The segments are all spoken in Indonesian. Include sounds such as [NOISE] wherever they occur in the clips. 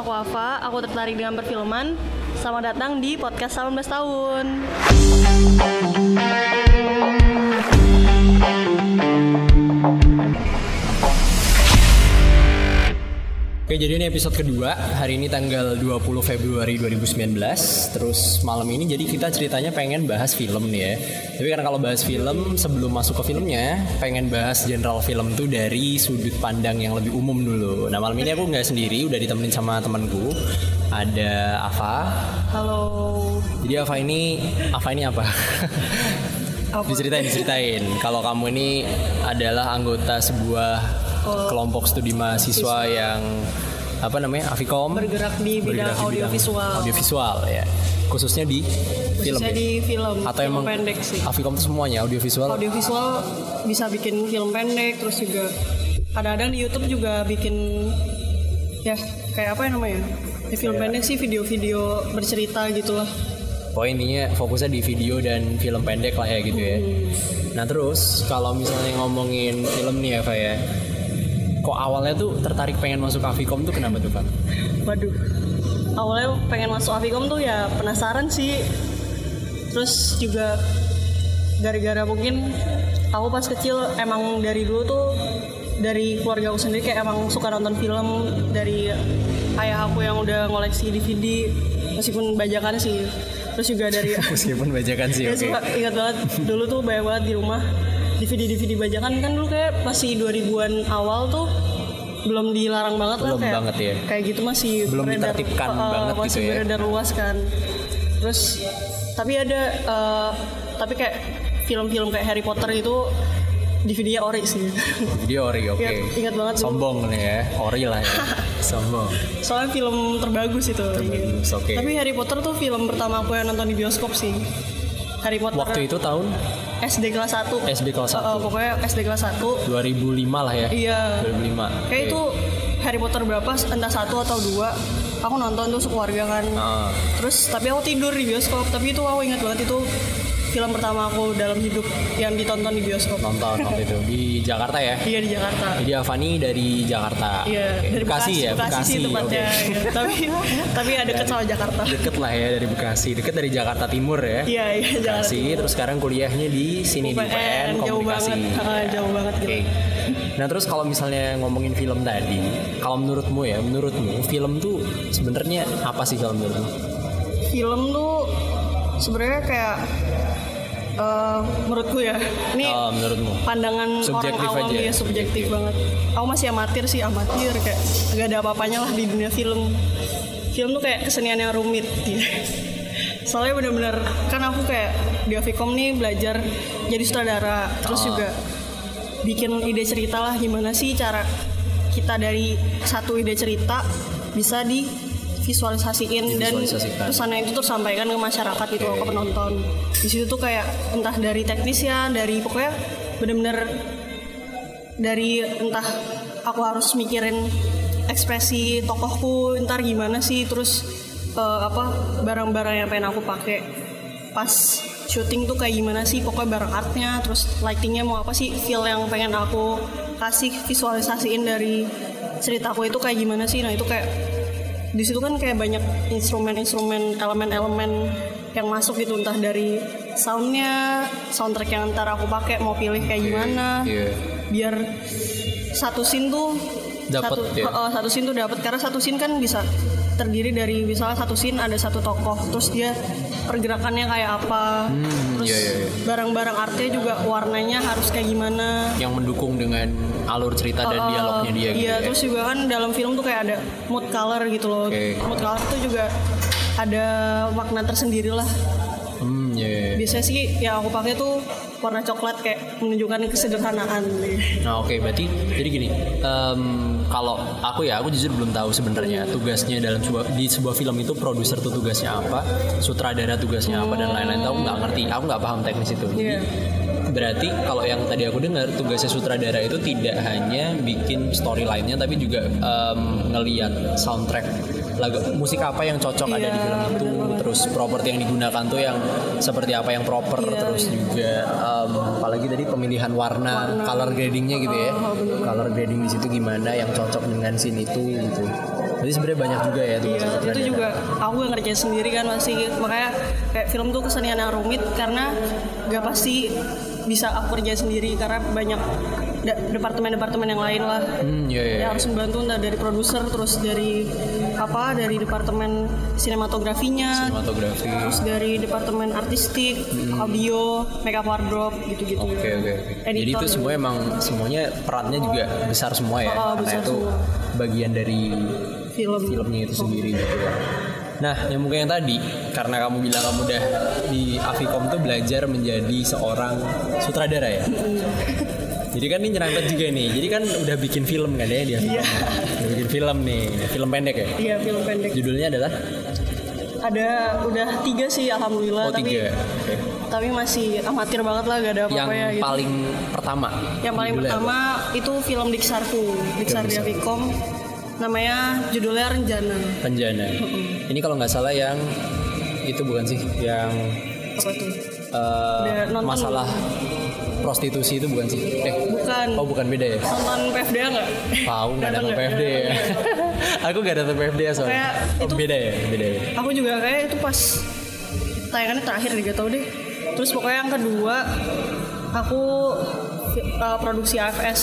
aku Ava, aku tertarik dengan perfilman. Selamat datang di podcast 18 tahun. Oke jadi ini episode kedua. Hari ini tanggal 20 Februari 2019 Terus malam ini jadi kita ceritanya pengen bahas film nih ya. Tapi karena kalau bahas film sebelum masuk ke filmnya Pengen bahas general film tuh dari sudut pandang yang lebih umum dulu. Nah malam ini aku nggak sendiri udah ditemenin sama temanku. Ada Ava. Halo. Jadi Ava ini Ava ini apa? diceritain diceritain. Kalau kamu ini adalah anggota sebuah kelompok studi mahasiswa yang apa namanya Avikom Bergerak di bidang audiovisual. audiovisual ya khususnya di film Khususnya ya? di film. atau film emang pendek sih. Avikom itu semuanya audiovisual Audiovisual bisa bikin film pendek, terus juga kadang-kadang di YouTube juga bikin ya kayak apa ya namanya? Di film pendek sih video-video bercerita gitulah. Pokoknya intinya fokusnya di video dan film pendek lah ya gitu ya. Hmm. Nah terus kalau misalnya ngomongin film nih ya Pak ya, kok awalnya tuh tertarik pengen masuk Avikom tuh kenapa tuh Pak? Waduh. Awalnya pengen masuk Avikom tuh ya penasaran sih. Terus juga gara-gara mungkin aku pas kecil emang dari dulu tuh dari keluarga aku sendiri kayak emang suka nonton film dari ayah aku yang udah ngoleksi DVD meskipun bajakan sih. Terus juga dari [LAUGHS] Meskipun bajakan sih Ya, oke. suka ingat banget dulu tuh banyak banget di rumah DVD DVD bajakan kan dulu kayak masih 2000-an awal tuh belum dilarang banget lah Belum kayak banget ya. kayak gitu masih Belum ditertibkan uh, banget masih gitu ya. beredar luas kan terus tapi ada uh, tapi kayak film-film kayak Harry Potter itu DVD-nya ori sih Jadi ori oke. Ingat- ingat banget dulu. Sombong nih ya, ori lah ya. [LAUGHS] Sombong. soalnya film terbagus itu Terbagus, oke. tapi Harry Potter tuh film pertama aku yang nonton di bioskop sih Harry Potter Waktu itu tahun SD kelas 1 SD kelas 1. Uh, pokoknya SD kelas 1 2005 lah ya. Iya. 2005. Kayak Oke. itu Harry Potter berapa entah satu atau dua aku nonton tuh sekeluarga kan Ah. terus tapi aku tidur di bioskop tapi itu aku ingat banget itu film pertama aku dalam hidup yang ditonton di bioskop nonton waktu itu di Jakarta ya. iya di Jakarta Jadi Avani dari Jakarta. iya Oke. dari Bekasi, ya, Bekasi sih tempatnya oke. iya. tapi [LAUGHS] tapi ada deket sama Jakarta Deket lah ya dari Bekasi, deket dari Jakarta Timur ya. iya iya Jakarta Bekasi, terus sekarang kuliahnya di sini di UPN jauh Komunikasi. banget Ah, jauh banget gitu Oke. Nah terus kalau misalnya ngomongin film tadi, kalau menurutmu ya, menurutmu film tuh sebenarnya apa sih film menurutmu? film tuh sebenarnya kayak eh, menurutku ya ini Oh, menurutmu? pandangan Subjektif orang awam aja. ya subjektif banget aku masih amatir sih amatir kayak gak ada apa-apanya lah di dunia film film tuh kayak kesenian yang rumit gitu. [LAUGHS] soalnya bener-bener kan aku kayak di Avikom nih belajar jadi sutradara terus Ah. juga bikin ide cerita lah gimana sih cara kita dari satu ide cerita bisa di visualisasiin dan pesannya itu tersampaikan ke masyarakat gitu ke penonton. Di situ tuh kayak entah dari teknisnya dari pokoknya bener-bener dari entah aku harus mikirin ekspresi tokohku ntar gimana sih terus eh, apa barang-barang yang pengen aku pakai. Pas syuting tuh kayak gimana sih pokoknya barang artnya terus lightingnya mau apa sih feel yang pengen aku kasih visualisasiin dari ceritaku itu kayak gimana sih. Nah itu kayak di situ kan kayak banyak instrumen-instrumen elemen-elemen yang masuk gitu entah dari soundnya soundtrack yang ntar aku pakai mau pilih kayak gimana Iya. biar satu scene tuh Dapet, satu, ya. Heeh, satu scene tuh dapat karena satu scene kan bisa terdiri dari misalnya satu scene ada satu tokoh terus dia pergerakannya kayak apa terus iya, iya, iya. barang-barang artnya juga warnanya harus kayak gimana Yang mendukung dengan alur cerita dan Uh, dialognya dia gitu iya ya. terus juga kan dalam film tuh kayak ada mood color gitu loh Oke. mood color tuh juga ada makna tersendiri lah Hmm, iya, iya. biasanya sih yang aku pakai tuh warna coklat kayak menunjukkan kesederhanaan. Nah oke berarti jadi gini em, kalau aku ya aku jujur belum tahu sebenarnya tugasnya dalam sebuah di sebuah film itu produser tuh tugasnya apa sutradara tugasnya apa dan lain-lain tahu nggak ngerti aku nggak paham teknis itu. Jadi, Iya. berarti kalau yang tadi aku dengar tugasnya sutradara itu tidak hanya bikin storyline-nya tapi juga em, ngeliat soundtrack lagu musik apa yang cocok ada di Iya, film itu terus properti yang digunakan tuh yang seperti apa yang proper Iya, terus juga em, apalagi tadi pemilihan warna, color gradingnya gitu ya. Oh, color grading di situ gimana yang cocok dengan scene itu gitu. Jadi sebenarnya banyak juga ya Iya, itu sutradara. juga aku yang ngerjain sendiri kan masih makanya kayak film tuh kesenian yang rumit karena gak pasti bisa aku kerjain sendiri karena banyak departemen-departemen yang lain lah Hmm, iya iya. yang harus membantu entah dari produser terus dari apa dari departemen sinematografinya Sinematografi. terus dari departemen artistik audio makeup wardrobe gitu-gitu Hmm. Oke oke oke. Jadi Editor itu semua emang semuanya perannya juga besar semua ya. Oh, karena besar itu semua. bagian dari film filmnya itu sendiri gitu ya. Nah, yang mungkin yang tadi karena kamu bilang kamu udah di Avikom tuh belajar menjadi seorang sutradara ya. Jadi kan ini nyerempet juga nih. Jadi kan udah bikin film kan ya dia. Iya. Udah bikin film nih, film pendek ya. iya film pendek Judulnya adalah ada udah tiga sih alhamdulillah Oh tapi tiga. Oke. tapi masih amatir banget lah gak ada Yang apa-apa ya gitu. paling pertama. Yang paling Judulnya pertama itu film Diksarku, Diksar di Avikom. Namanya judulnya Renjana. apa? Penjana. Ini kalau nggak salah yang itu bukan sih yang Apa tuh? nonton masalah prostitusi itu bukan sih? Eh, Bukan. oh bukan beda ya? Nonton PFDA nggak? Tahu nggak Datang? PFD ya? [LAUGHS] Aku nggak datang PFD ya soalnya. Kayak Oh, itu- beda ya, beda ya. Aku juga kayak itu pas tayangannya terakhir gak tau deh. Terus pokoknya yang kedua aku uh, produksi AFS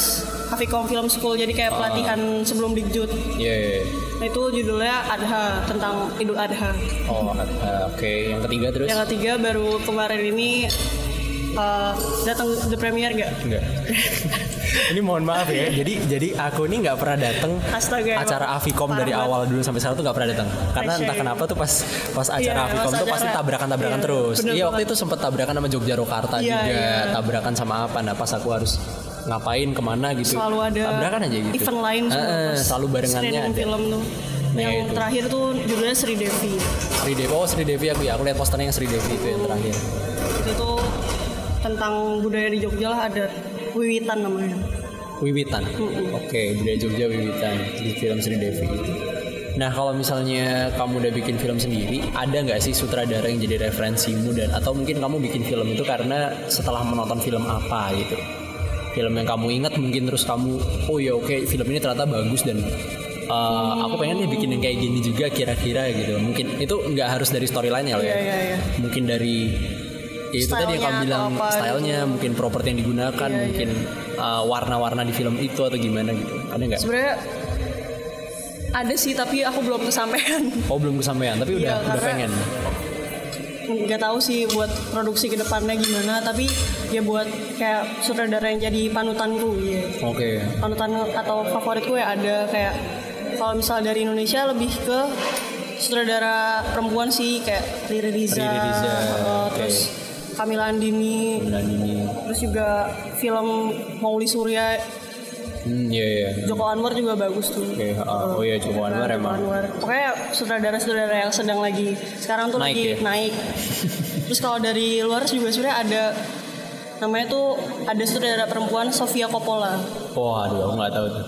Avikom Film School jadi kayak Ah. pelatihan sebelum Digjut. Iya. iya, iya. Nah, itu judulnya Adha tentang Idul Adha. Oh, eh, oke. Yang ketiga terus? Yang ketiga baru kemarin ini uh, datang the premiere gak? Enggak. [LAUGHS] ini mohon maaf ya. Jadi jadi aku ini nggak pernah datang acara Avicom dari banget. awal dulu sampai sekarang tuh nggak pernah datang. Karena entah kenapa tuh pas pas acara Iya, Avicom pas tuh pasti tabrakan-tabrakan iya, terus. Iya waktu itu sempat tabrakan sama Jogja Rokarta Iya, juga, iya. tabrakan sama apa. Nah pas aku harus ngapain ke mana gitu. Selalu ada tabrakan aja gitu. event lain Eh, selalu barengannya ada. film tuh. Nah, yang itu. terakhir tuh judulnya Sri Devi. Sri Devi, oh Sri Devi aku ya, aku lihat posternya yang Sri Devi itu yang terakhir. Itu tuh tentang budaya di Jogja lah ada Wiwitan namanya. Wiwitan. Oke, budaya Jogja Wiwitan di film Sri Devi. Nah, kalau misalnya kamu udah bikin film sendiri, ada nggak sih sutradara yang jadi referensimu dan atau mungkin kamu bikin film itu karena setelah menonton film apa gitu? Film yang kamu ingat mungkin terus kamu, oh ya oke film ini ternyata bagus dan uh, aku pengen deh bikin yang kayak gini juga kira-kira gitu. Mungkin itu nggak harus dari storyline ya, lo ya. Iya, iya. Mungkin dari ya itu tadi yang kamu bilang apa stylenya, mungkin properti yang digunakan, Iya, mungkin uh, warna-warna di film itu atau gimana gitu. Ada nggak? Sebenarnya ada sih tapi aku belum kesampaian. Oh belum kesampaian, tapi udah Iya, udah karena- pengen. nggak tahu sih buat produksi ke depannya gimana tapi ya buat kayak sutradara yang jadi panutanku ya Oke. panutan atau favoritku ya ada kayak kalau misal dari Indonesia lebih ke sutradara perempuan sih kayak Riri Riza, Riri Riza, uh, oke. terus Kamila Andini Dan ini, terus juga film Mauli Surya hmm, iya iya. Joko Anwar juga bagus tuh Oke, ah, oh iya Joko Anwar Joko emang. Anwar. Pokoknya sutradara-sutradara yang sedang lagi sekarang tuh Naik lagi ya? naik. [LAUGHS] Terus kalau dari luar juga sebenarnya ada namanya tuh ada sutradara perempuan Sofia Coppola. Wah, aduh aku nggak tahu tuh.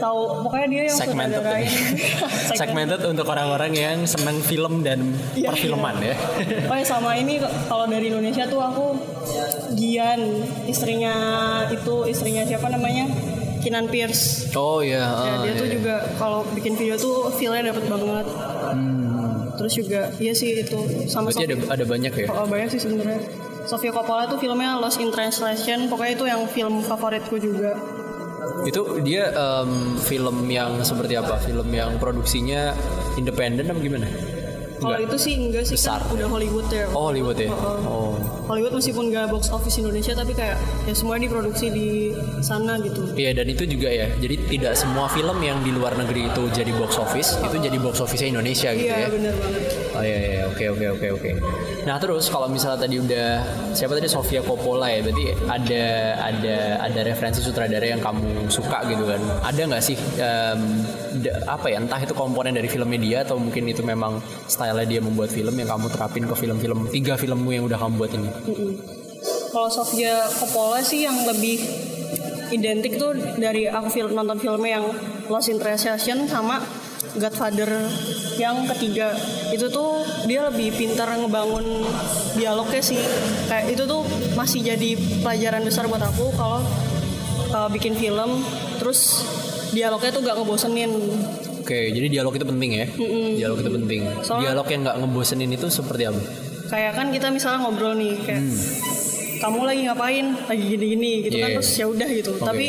Tahu pokoknya dia yang Segmented ini. [LAUGHS] Segmented untuk orang-orang yang senang film dan Iya, perfilman ya. Pokoknya sama ini kalau dari Indonesia tuh aku Gian, istrinya itu istrinya siapa namanya? Kinan Pierce. Oh iya. Ya, ah, dia tuh iya. juga kalau bikin video tuh feel-nya dapet banget. Hmm, Terus juga iya sih itu sama berarti ada ada banyak ya. Oh, banyak sih sebenarnya. Sofia Coppola tuh filmnya Lost in Translation, pokoknya itu yang film favoritku juga. Itu dia em, film yang seperti apa? Film yang produksinya independen apa gimana? Kalau itu sih enggak sih Besar. kan udah Hollywood ya. Oh Hollywood ya. Oh. Hollywood meskipun nggak box office Indonesia tapi kayak ya semuanya diproduksi di sana gitu. Iya dan itu juga ya. Jadi tidak semua film yang di luar negeri itu jadi box office, itu jadi box office Indonesia gitu Iya ya. benar banget. Oh iya, iya oke oke oke oke. Nah terus kalau misalnya tadi udah siapa tadi Sofia Coppola ya, berarti ada ada ada referensi sutradara yang kamu suka gitu kan? Ada nggak sih em, da- apa ya entah itu komponen dari film media atau mungkin itu memang style dia membuat film yang kamu terapin ke film-film tiga filmmu yang udah kamu buat ini? Kalau Sofia Coppola sih yang lebih identik tuh dari aku film nonton filmnya yang Lost in Translation sama Godfather yang ketiga itu tuh dia lebih pintar ngebangun dialognya sih kayak itu tuh masih jadi pelajaran besar buat aku kalau uh, bikin film terus dialognya tuh gak ngebosenin Oke, jadi dialog itu penting ya. Dialog itu penting. Soalnya- dialog yang nggak ngebosenin itu seperti apa? kayak kan kita misalnya ngobrol nih kayak kamu lagi ngapain lagi gini-gini gitu kan Hmm. Iya. terus ya udah gitu tapi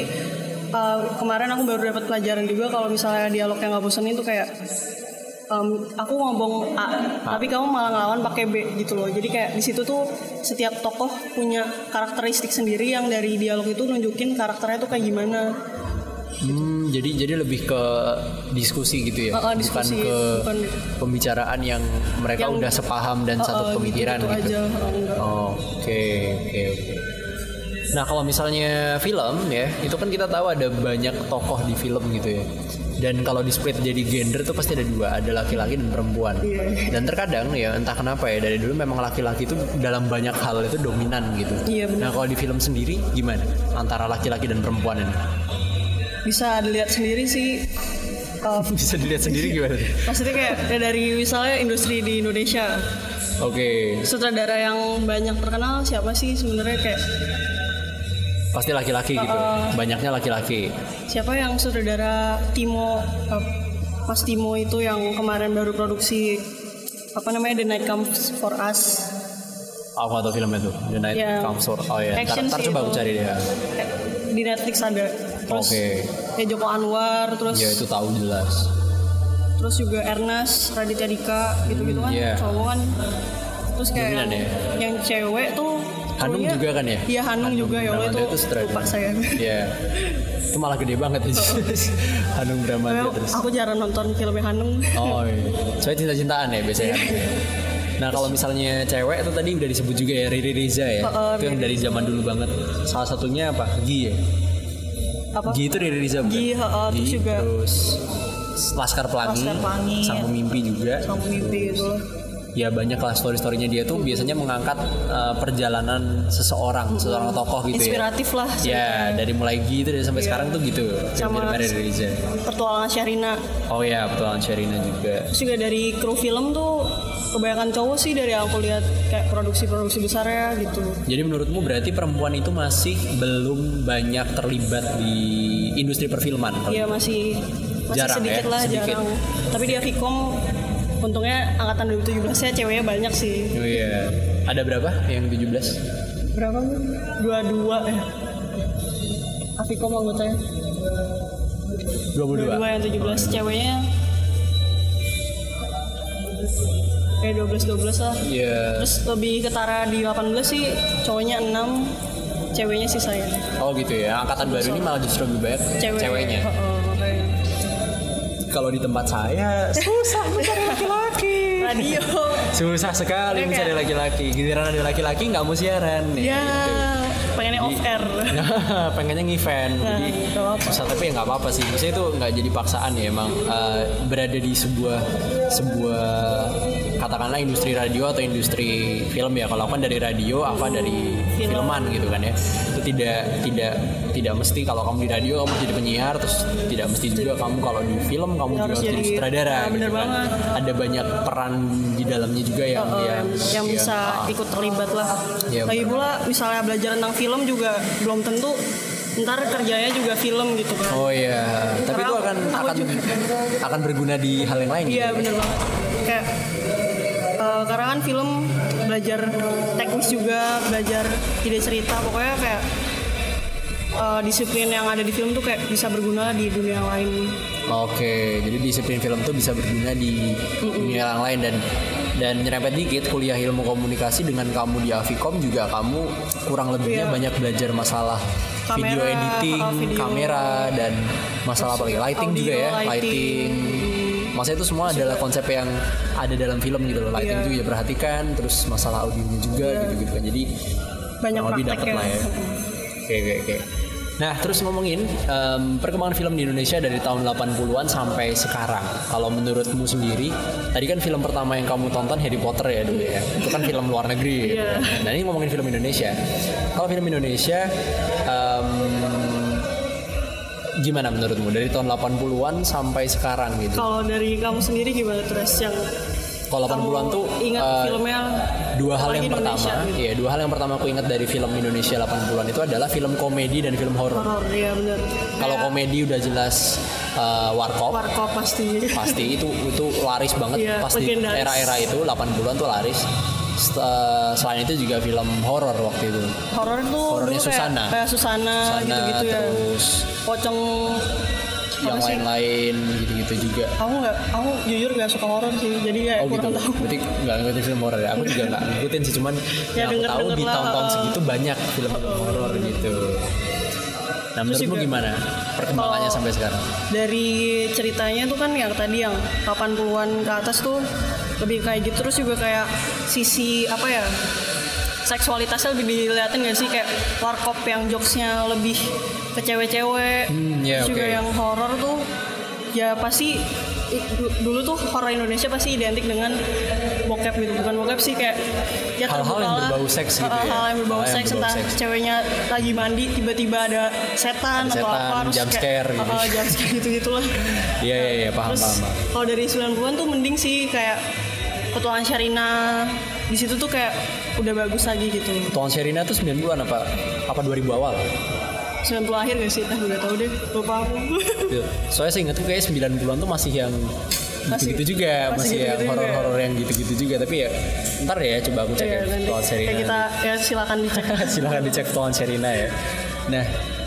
uh, kemarin aku baru dapat pelajaran juga kalau misalnya dialog yang nggak bosenin tuh kayak um, aku ngomong A, tapi kamu malah ngelawan pakai B gitu loh jadi kayak di situ tuh setiap tokoh punya karakteristik sendiri yang dari dialog itu nunjukin karakternya tuh kayak gimana Hmm, jadi jadi lebih ke diskusi gitu ya, Uh, uh, diskusi, bukan ke bukan- pembicaraan yang mereka Yang- udah sepaham dan Uh, satu pemikiran gitu, gitu. aja. Oh, Oke, oke, oke. Nah, kalau misalnya film ya, itu kan kita tahu ada banyak tokoh di film gitu ya. Dan kalau di split jadi gender tuh pasti ada dua, ada laki-laki dan perempuan. Iya. Dan terkadang ya entah kenapa ya dari dulu memang laki-laki itu dalam banyak hal itu dominan gitu. Iya, benar. Nah, kalau di film sendiri gimana antara laki-laki dan perempuan ini? bisa dilihat sendiri sih [LAUGHS] Bisa dilihat sendiri gimana? maksudnya kayak ya dari misalnya industri di Indonesia Oke, sutradara yang banyak terkenal siapa sih sebenarnya kayak pasti laki-laki gitu. Banyaknya laki-laki. siapa yang sutradara Timo uh, Mas Timo itu yang kemarin baru produksi apa namanya The Night Comes for Us Aku atau filmnya tuh The Night Ya. Comes For Oh ya, ntar, Action ntar coba aku itu. cari deh. ya. Kayak di Netflix ada terus Oke. ya Joko Anwar terus Ya itu tahu jelas. terus juga Ernest Raditya Dika gitu-gitu kan iya. cowok kan terus kayak Dominan yang, ya. yang cewek tuh Hanung juga kan ya? iya Hanung, juga ya Allah itu, sutradara. lupa saya Iya. Itu malah gede banget nih. [LAUGHS] Hanung Bramantyo Well, terus. aku jarang nonton filmnya Hanung Oh iya. Soalnya cinta-cintaan ya biasanya. Nah kalau misalnya cewek itu tadi udah disebut juga ya Riri Riza ya. Oh, oh, itu yang dari zaman dulu banget. Salah satunya apa? Gi ya. apa Gi itu Riri Riza bukan? Gi, oh, terus Gi, juga terus Laskar Pelangi, Laskar Pelangi. Sang Pemimpi juga. sama mimpi gitu ya banyak lah story-storynya dia tuh biasanya mengangkat uh, perjalanan seseorang, seseorang tokoh gitu inspiratif lah ya. Ya dari mulai gitu dari sampai Iya. sekarang tuh gitu. Sama- pertualangan Syarina Oh ya, petualangan Sherina juga. terus juga dari kru film tuh kebanyakan cowok sih dari aku lihat kayak produksi-produksi besar ya gitu Jadi menurutmu berarti perempuan itu masih belum banyak terlibat di industri perfilman? Iya masih masih Jarang sedikit ya, lah sedikit. jarang tapi di Avicom untungnya angkatan 2017 ya ceweknya banyak sih Oh iya. Ada berapa yang 17? berapa dua dua ya Avicom anggotanya 22. dua yang 17 ceweknya kayak 12 12 lah Iya. terus lebih ketara di 18 sih cowoknya 6 ceweknya sih saya Oh gitu ya. Angkatan baru ini malah justru lebih banyak Cewek, ceweknya. Heeh, makanya. Kalau di tempat saya susah mencari laki-laki. radio. Susah sekali Kayak- mencari laki-laki. Giliran ada laki-laki nggak mau siaran. Nih. ya pengennya off air. [LAUGHS] pengennya ngevent. Nah, jadi susah tapi ya nggak apa-apa sih. Maksudnya itu nggak jadi paksaan ya emang. Eh, berada di sebuah sebuah katakanlah industri radio atau industri film ya. Kalau aku kan dari radio apa dari Film. filman gitu kan ya tidak tidak tidak mesti kalau kamu di radio kamu jadi penyiar terus tidak mesti juga kamu kalau di film kamu juga Harus jadi jadi- sutradara bener gitu kan. banget. ada banyak peran di dalamnya juga yang Heeh, yang, yang bisa ah. ikut terlibat lah Iya, lagi pula misalnya belajar tentang film juga belum tentu ntar kerjanya juga film gitu kan Oh iya, tapi itu akan akan juga- akan berguna di hal yang lain. Iya gitu. bener banget. Kayak eh, karena kan film belajar teknis juga, belajar ide cerita, pokoknya kayak eh, disiplin yang ada di film tuh kayak bisa berguna di dunia lain. Oke, jadi disiplin film tuh bisa berguna di dunia yang lain dan dan nyerempet dikit kuliah ilmu komunikasi dengan kamu di Avicom juga kamu kurang lebihnya Iya. banyak belajar masalah video Kamera, editing, uh, video. kamera dan masalah apa lagi lighting Audio, juga ya, lighting. lighting. Maksudnya itu semua adalah konsep yang ada dalam film gitu loh. Lighting Iya. juga diperhatikan, terus masalah audionya juga Iya. gitu-gitu kan. Jadi Banyak lebih ya. lah ya. Oke oke oke. Nah terus ngomongin em, perkembangan film di Indonesia dari tahun 80-an sampai sekarang. Kalau menurutmu sendiri, tadi kan film pertama yang kamu tonton Harry Potter ya dulu ya. Itu kan film luar negeri. gitu. Iya. Nah ini ngomongin film Indonesia. Kalau film Indonesia, gimana menurutmu dari tahun 80-an sampai sekarang gitu? Kalau dari kamu sendiri gimana terus yang Kalau 80-an tuh ingat eh, filmnya dua hal yang pertama, gitu. iya dua hal yang pertama aku ingat dari film Indonesia 80-an itu adalah film komedi dan film horor. horor ya bener. Kalau Kayak- komedi udah jelas uh, warkop Warkop pasti. pasti itu itu laris banget pas di legendaris. era-era itu 80-an tuh laris uh, selain itu juga film horor waktu itu Horor tuh Horornya dulu kayak, Susana. kayak Susana, Sana gitu-gitu ya. terus Pocong yang lain-lain gitu-gitu juga Aku nggak, aku jujur gak suka horor sih, jadi kayak Oh gitu, kurang tahu. berarti nggak ngikutin film horor ya? Aku juga nggak ngikutin sih, cuman [LAUGHS] Ya, yang aku tahu di tahun-tahun segitu banyak film horor gitu. Nah menurutmu gimana perkembangannya sampai sekarang? Dari ceritanya tuh kan yang tadi yang 80-an ke atas tuh lebih kayak gitu terus juga kayak sisi apa ya seksualitasnya lebih dilihatin gak sih kayak warkop yang jokesnya lebih ke cewek-cewek Hmm, ya, terus juga oke. yang horor tuh ya pasti dulu tuh horor Indonesia pasti identik dengan bokep gitu bukan bokep sih kayak ya Hal-hal yang lah. berbau seks gitu ya? hal yang berbau Hal seks entah seks. ceweknya lagi mandi tiba-tiba ada setan Ada atau setan, apa terus jump kayak- scare gitu. uh, jump scare gitu-gitulah [LAUGHS] Iya iya iya paham Terus paham. paham. kalau dari 90-an tuh mending sih kayak petualangan Sharina di situ tuh kayak udah bagus lagi gitu. Tuan Sherina tuh 90-an apa apa 2000 awal? 90 akhir gak sih? Ah, udah tahu deh. Lupa aku. Gitu. Soalnya saya ingat tuh kayak 90-an tuh masih yang Masih- gitu-gitu juga, masih masih, yang gitu-gitu juga. horor-horor yang gitu-gitu juga. Tapi ya ntar ya coba aku cek Iya, ya Tuan Sherina. kayak kita ya silakan dicek [LAUGHS] Silahkan dicek Tuan Sherina ya. Nah,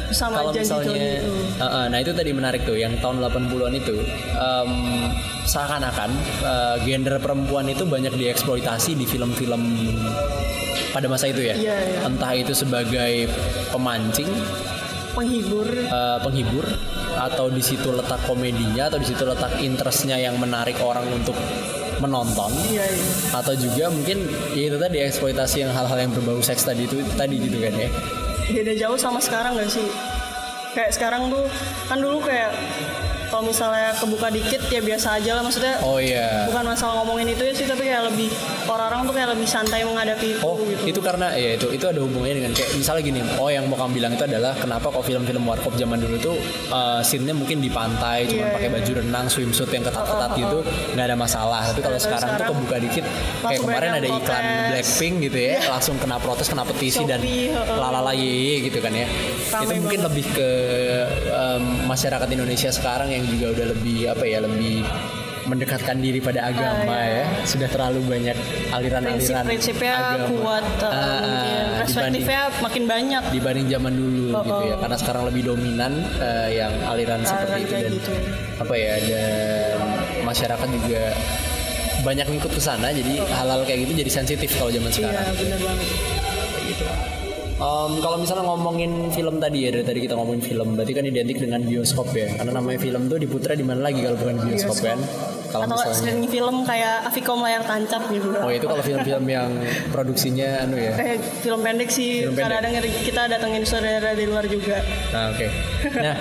sama kalau janji misalnya, Joni itu. Uh, uh, nah itu tadi menarik tuh, yang tahun 80-an itu em, seakan-akan uh, gender perempuan itu banyak dieksploitasi di film-film pada masa itu ya. Iya, iya. Entah itu sebagai pemancing, penghibur. uh, penghibur, atau di situ letak komedinya, atau di situ letak interestnya yang menarik orang untuk menonton Iya, iya. atau juga mungkin ya itu tadi eksploitasi yang hal-hal yang berbau seks tadi itu tadi gitu kan ya Beda jauh sama sekarang gak sih? Kayak sekarang tuh kan dulu kayak kalau misalnya kebuka dikit ya biasa aja lah maksudnya oh iya bukan masalah ngomongin itu ya sih tapi kayak lebih orang-orang tuh kayak lebih santai menghadapi itu Oh gitu. itu karena ya itu itu ada hubungannya dengan kayak misalnya gini oh yang mau kamu bilang itu adalah kenapa kok film-film warkop zaman dulu tuh uh, scene-nya mungkin di pantai cuma Iya, pakai iya. baju renang swimsuit yang ketat-ketat gitu nggak ada masalah tapi kalau Tapi sekarang, tuh sekarang kebuka dikit kayak kemarin ada yang iklan protes. Blackpink gitu ya langsung kena protes kena petisi dan Shopee, heeh. lalala yeye gitu kan ya itu mungkin banget. lebih ke um, masyarakat Indonesia sekarang yang juga udah lebih apa ya lebih mendekatkan diri pada agama iya. ya sudah terlalu banyak aliran-aliran prinsip-prinsipnya agama. kuat uh, Ah, ah, dibanding perspektifnya makin banyak dibanding zaman dulu Oh, gitu ya oh. karena sekarang lebih dominan eh, yang aliran seperti itu dan gitu. apa ya dan masyarakat juga banyak ngikut ke sana jadi hal-hal kayak gitu jadi sensitif kalau zaman iya sekarang benar banget Em, kalau misalnya ngomongin film tadi ya dari tadi kita ngomongin film berarti kan identik dengan bioskop ya. Karena namanya film tuh diputra di mana lagi kalau bukan bioskop, kan? Kalau atau misalnya streaming film kayak Avikom layar tancap gitu. Oh itu kalau film-film yang produksinya anu ya? Kayak film pendek sih. Kadang-kadang kita datengin saudara dari luar juga. [LAUGHS] Nah oke. Nah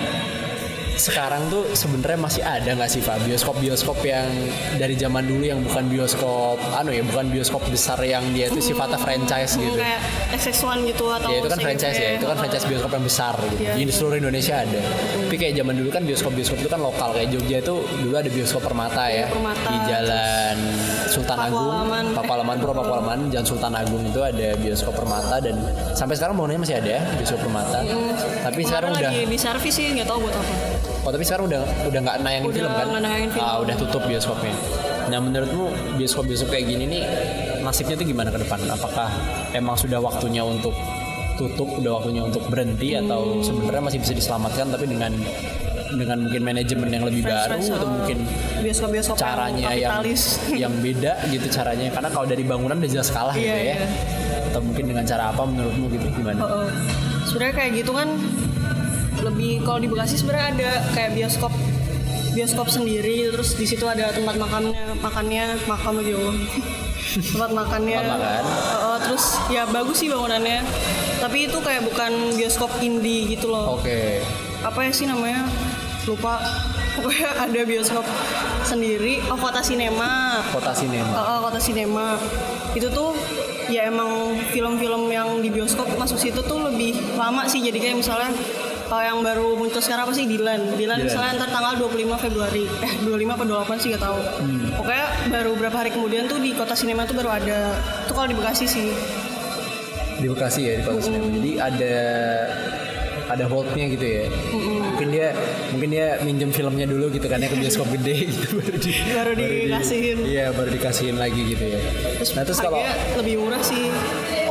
sekarang tuh sebenarnya masih ada nggak sih Pak bioskop-bioskop yang dari zaman dulu yang bukan bioskop anu ya bukan bioskop besar yang dia itu sifatnya franchise gitu. kayak XX1 gitu atau Ya itu kan franchise ya, itu kan franchise bioskop yang besar gitu. Iya. Di seluruh Indonesia ada. Tapi kayak zaman dulu kan bioskop-bioskop itu kan lokal kayak Jogja itu dulu ada bioskop Permata ya. Permata, Di Jalan Sultan Agung, Pakualaman. Pakualaman Pura Pakualaman, Jalan Sultan Agung itu ada bioskop Permata dan sampai sekarang bangunannya masih ada ya bioskop Permata. Tapi sekarang udah di servis sih nggak tahu buat apa Oh tapi sekarang udah udah nggak nayangin Udah film kan? nayangin film. Ah, udah tutup bioskopnya. Nah menurutmu bioskop-bioskop kayak gini nih nasibnya tuh gimana ke depan? Apakah emang sudah waktunya untuk tutup, udah waktunya untuk berhenti Hmm. atau sebenarnya masih bisa diselamatkan tapi dengan dengan mungkin manajemen yang lebih baru Franchise, atau oh. mungkin bioskop-bioskop caranya yang kapitalis [LAUGHS] yang beda gitu caranya karena kalau dari bangunan udah jelas kalah gitu Iya, ya. iya. Atau mungkin dengan cara apa menurutmu gitu gimana? Heeh. sebenarnya kayak gitu kan lebih kalau di Bekasi sebenarnya ada kayak bioskop bioskop sendiri terus di situ ada tempat makannya makannya makam Allah [LAUGHS] tempat makannya. Makan. Heeh, terus ya bagus sih bangunannya. Tapi itu kayak bukan bioskop indie gitu loh. Oke. apa ya sih namanya? Lupa. [LAUGHS] Pokoknya ada bioskop sendiri. Oh kota sinema. Kota sinema. Uh, kota sinema. Itu tuh ya emang film-film yang di bioskop masuk situ tuh lebih lama sih. Jadi kayak misalnya kalau yang baru muncul sekarang apa sih Dilan Dilan Dilan. misalnya ntar tanggal 25 Februari eh 25 apa 28 sih gak tahu Hmm. pokoknya baru berapa hari kemudian tuh di kota sinema tuh baru ada itu kalau di Bekasi sih di Bekasi ya di Bekasi Sinema. Jadi ada ada holdnya gitu ya. Mungkin dia mungkin dia minjem filmnya dulu gitu kan ya ke bioskop gede gitu baru di Baru di- dikasihin. Iya baru dikasihin lagi gitu ya. nah terus kalau lebih murah sih.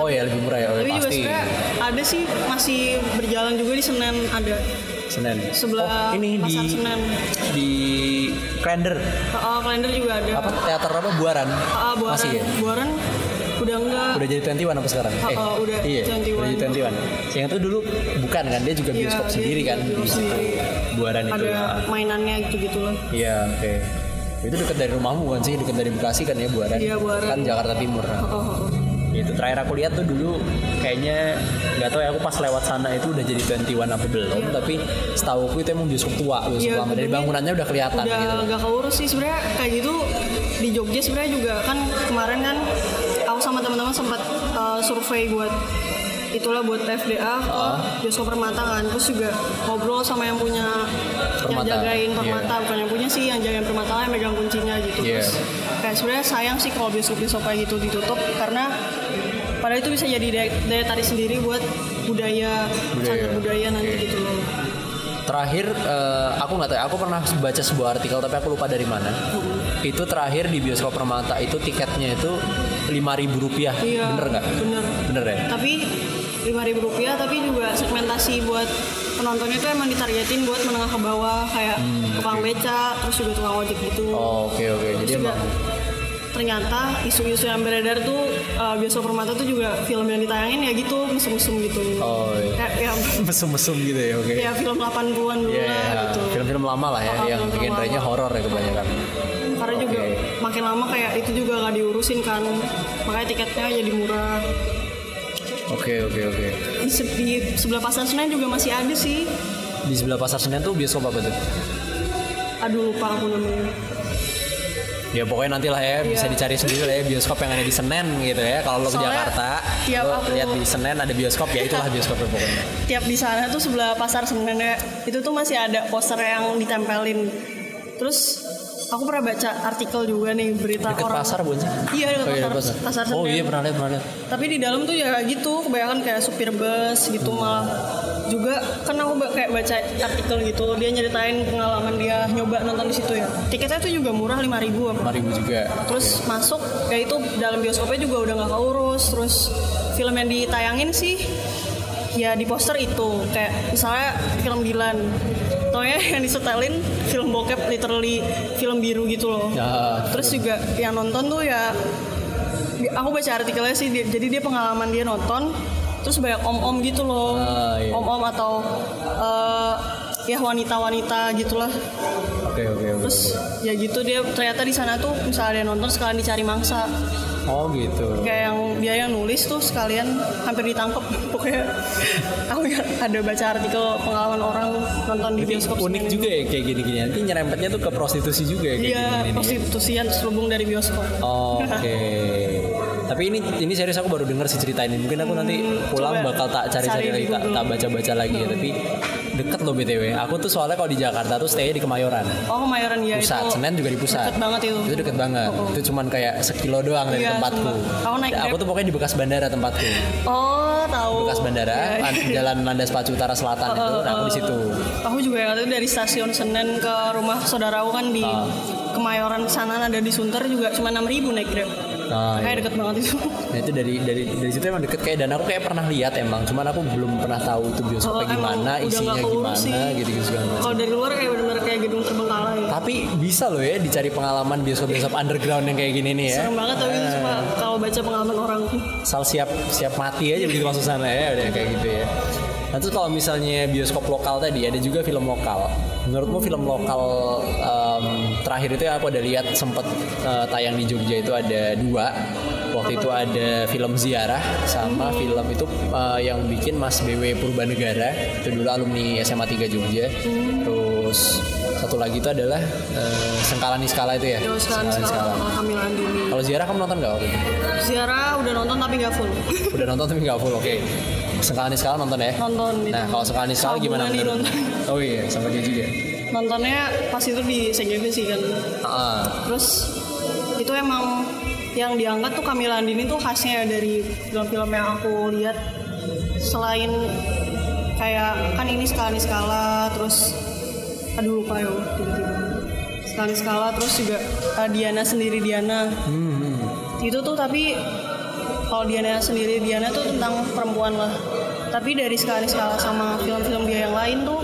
Oh ya lebih murah ya oh, Tapi juga pasti sebenarnya ada sih masih berjalan juga di Senen ada Senin. sebelah oh, ini di pasar Senen. di Klender Oh, kalender juga ada. apa teater apa Buaran Ah, Buaran. masih ya Buaran udah enggak. udah jadi 21 apa sekarang? Oh, oh, udah iya, 21. udah jadi 21. Yang itu dulu bukan kan, dia juga Iya, bioskop sendiri kan di. Buaran itu. ada mainannya gitu-gitu lah. Iya, oke. Itu dekat dari rumahmu kan sih, dekat dari Bekasi kan ya Buaran. Iya, Buaran. Kan Jakarta Timur. Oh, oh, oh. Itu terakhir aku lihat tuh dulu kayaknya nggak tahu ya aku pas lewat sana itu udah jadi 21 apa belum, tapi setahu aku itu emang bioskop tua bioskop Iya, lama. Dari bangunannya udah kelihatan udah gitu. agak keurus sih sebenarnya kayak gitu di Jogja sebenarnya juga kan kemarin kan aku sama teman-teman sempat uh, survei buat itulah buat FDA ke Ah. bioskop Permata kan terus juga ngobrol sama yang punya yang Permata, jagain iya. Permata bukan yang punya sih yang jagain Permata yang megang kuncinya gitu Iya. terus sebenarnya sayang sih kalau bioskop-bioskop kayak gitu ditutup karena padahal itu bisa jadi daya, daya tarik sendiri buat budaya Budaya. cagar budaya nanti Oke. gitu loh Terakhir eh, aku nggak tahu, aku pernah baca sebuah artikel tapi aku lupa dari mana. Itu terakhir di bioskop Permata itu tiketnya itu lima ribu rupiah, Iya, bener nggak? bener. Bener ya? tapi lima ribu rupiah tapi juga segmentasi buat penontonnya itu emang ditargetin buat menengah ke bawah kayak tukang beca terus juga tukang ojek gitu Hmm, Oh, oke oke. Jadi Terus juga emang ternyata isu-isu yang beredar tuh uh, bioskop permata tuh juga film yang ditayangin ya gitu mesum-mesum gitu Oh, iya. kayak ya, [LAUGHS] mesum-mesum gitu ya, oke. ya film 80-an dulu Iya, lah iya. gitu film-film lama lah ya, Oh, yang film-film genrenya horor ya kebanyakan. karena juga Oke. makin lama kayak itu juga nggak diurusin kan makanya tiketnya jadi murah Oke oke oke. di, se- di sebelah pasar Senen juga masih ada sih Di sebelah pasar Senen tuh bioskop apa tuh? aduh lupa aku namanya Ya pokoknya nanti lah ya bisa Iya. dicari sendiri lah ya bioskop yang ada di Senen gitu ya. Kalau lo ke Jakarta, tiap lo aku- lihat di Senen ada bioskop ya itulah bioskopnya pokoknya. tiap di sana tuh sebelah pasar Senen ya itu tuh masih ada poster yang ditempelin terus aku pernah baca artikel juga nih berita Dekat orang pasar bukan sih? iya dekat Oh, iya, pasar, pasar Senen Oh iya pernah lihat pernah lihat. tapi di dalam tuh ya gitu kebanyakan kayak supir bus gitu malah juga kan aku kayak baca artikel gitu dia nyeritain pengalaman dia nyoba nonton di situ ya. Tiketnya tuh juga murah 5000 ribu apa. 5000 juga. terus masuk kayak itu dalam bioskopnya juga udah nggak keurus terus film yang ditayangin sih ya di poster itu. Kayak misalnya film Dilan. Taunya [LAUGHS] yang disetelin film bokep literally film biru gitu loh. Ya, terus juga yang nonton tuh ya aku baca artikelnya sih dia- jadi dia pengalaman dia nonton terus banyak om-om gitu loh Ah, iya. om-om atau eh, ya wanita-wanita gitulah Oke oke oke. terus ya gitu dia ternyata di sana tuh misalnya dia nonton sekalian dicari mangsa Oh gitu. kayak yang dia yang nulis tuh sekalian hampir ditangkap [LAUGHS] pokoknya aku ya ada baca artikel pengalaman orang nonton di bioskop unik juga ya kayak gini-gini. Nanti nyerempetnya tuh ke prostitusi juga ya kayak iya ya. prostitusian terselubung dari bioskop Oke. [LAUGHS] Tapi ini ini serius aku baru dengar sih cerita ini. Mungkin aku nanti pulang coba bakal tak cari-cari cari lagi, tak, tak baca-baca lagi ya. Tapi deket loh btw. Aku tuh soalnya kalau di Jakarta tuh stay di Kemayoran. oh kemayoran ya Pusat, itu Senen juga di pusat. deket banget itu Itu deket banget. Oh, oh. Itu cuman kayak sekilo doang dari Iya, tempatku. Aku naik aku tuh pokoknya di bekas bandara tempatku. oh tahu Bekas bandara, iya. an- jalan Landas Pacu Utara Selatan itu. Nah, aku di situ. aku juga yang itu dari stasiun Senen ke rumah saudaraku kan di. Kemayoran sana ada di Sunter juga cuma 6000 naik Grab Nah, kayak iya. deket banget itu Nah itu dari dari dari situ emang deket kayak dan aku kayak pernah lihat emang, cuman aku belum pernah tahu itu bioskopnya Oh, gimana, isinya gimana, gitu gitu segala macam. kalau dari luar kayak bener-bener kayak gedung terbengkalai Tapi bisa loh ya dicari pengalaman bioskop-bioskop underground yang kayak gini nih ya. serem banget tapi cuma kalau baca pengalaman orang Asal siap siap mati aja begitu masuk sana ya udah kayak gitu ya. Nah terus kalau misalnya bioskop lokal tadi ada juga film lokal. Menurutmu film lokal em, terakhir itu yang aku ada lihat sempat eh, tayang di Jogja itu ada dua. Waktu itu ada film Ziarah sama film itu eh, yang bikin Mas BW Purbanegara itu dulu alumni SMA 3 Jogja. Terus satu lagi itu adalah eh, Sengkala Niskala itu ya. Yo, Sengkala Niskala. Kalau Ziarah kamu nonton nggak waktu itu? Ziarah udah nonton tapi nggak full [LAUGHS] Udah nonton tapi nggak full, oke. Sengkala Niskala nonton ya? nonton. Nah, kalau Sengkala Niskala gimana menurut? nonton. Oh iya, sama dia juga. Nontonnya pas itu di CGV sih kan. Ah, terus itu emang yang diangkat tuh Kamila Andini tuh khasnya dari film-film yang aku lihat. Selain kayak kan ini skala skala terus aduh lupa ya tiba-tiba. Skala skala terus juga uh, Diana sendiri Diana. Hmm. itu tuh tapi kalau Diana sendiri Diana tuh tentang perempuan lah. Tapi dari skala skala sama film-film dia yang lain tuh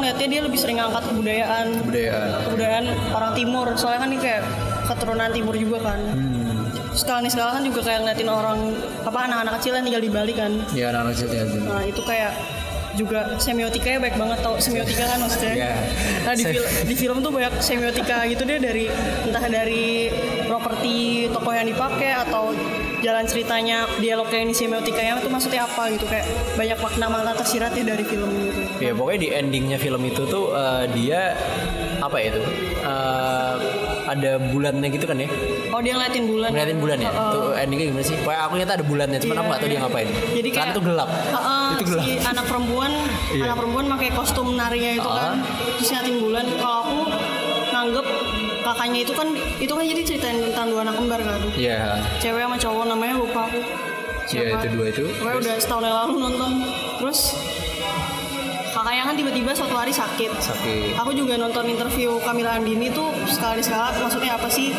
ngeliatnya dia lebih sering angkat kebudayaan Budaya. kebudayaan orang timur soalnya kan ini kayak keturunan timur juga kan Hmm. sekali sekala kan juga kayak ngeliatin orang apa anak-anak kecil yang tinggal di Bali kan Ya anak kecil ya. nah itu kayak juga semiotikanya baik banget tau semiotika kan maksudnya Iya. nah di, fil- di film tuh banyak semiotika gitu deh dari entah dari properti tokoh yang dipakai atau jalan ceritanya dialognya ini semiotikanya itu maksudnya apa gitu? Kayak banyak makna makna tersirat ya dari film gitu. Ya pokoknya di endingnya film itu tuh eh, dia apa ya itu? Eh, ada bulannya gitu kan ya? Oh dia ngeliatin bulan ngeliatin bulan ya? Heeh. tuh endingnya gimana sih? Pokoknya aku nyata ada bulannya cuman aku gak tahu dia ngapain. Jadi kan kayak itu gelap. Heeh, itu gelap. si anak perempuan Iya. anak perempuan pakai kostum narinya itu kan terus nyatin bulan. Kalau aku nanggep kakaknya itu kan itu kan jadi ceritain tentang dua anak kembar kan? Iya, cewek sama cowok namanya lupa aku. Iya itu dua itu. Pokoknya udah setahun yang lalu nonton. Terus kakaknya kan tiba-tiba suatu hari sakit. Sakit. aku juga nonton interview Kamila Andini tuh sekali sekala maksudnya apa sih?